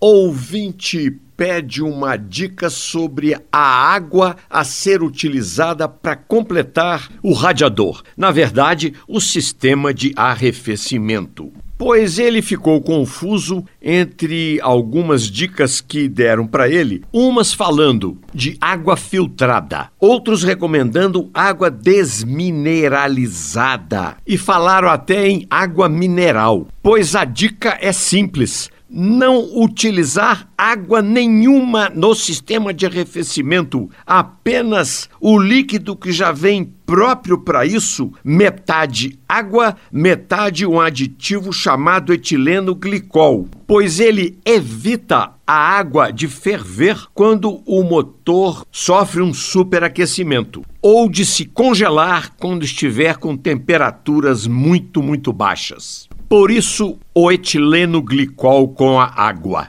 Ouvinte pede uma dica sobre a água a ser utilizada para completar o radiador, na verdade, o sistema de arrefecimento. Pois ele ficou confuso entre algumas dicas que deram para ele, umas falando de água filtrada, outros recomendando água desmineralizada e falaram até em água mineral. Pois a dica é simples não utilizar água nenhuma no sistema de arrefecimento, apenas o líquido que já vem próprio para isso, metade água, metade um aditivo chamado etileno glicol, pois ele evita a água de ferver quando o motor sofre um superaquecimento ou de se congelar quando estiver com temperaturas muito, muito baixas. Por isso, o etileno glicol com a água.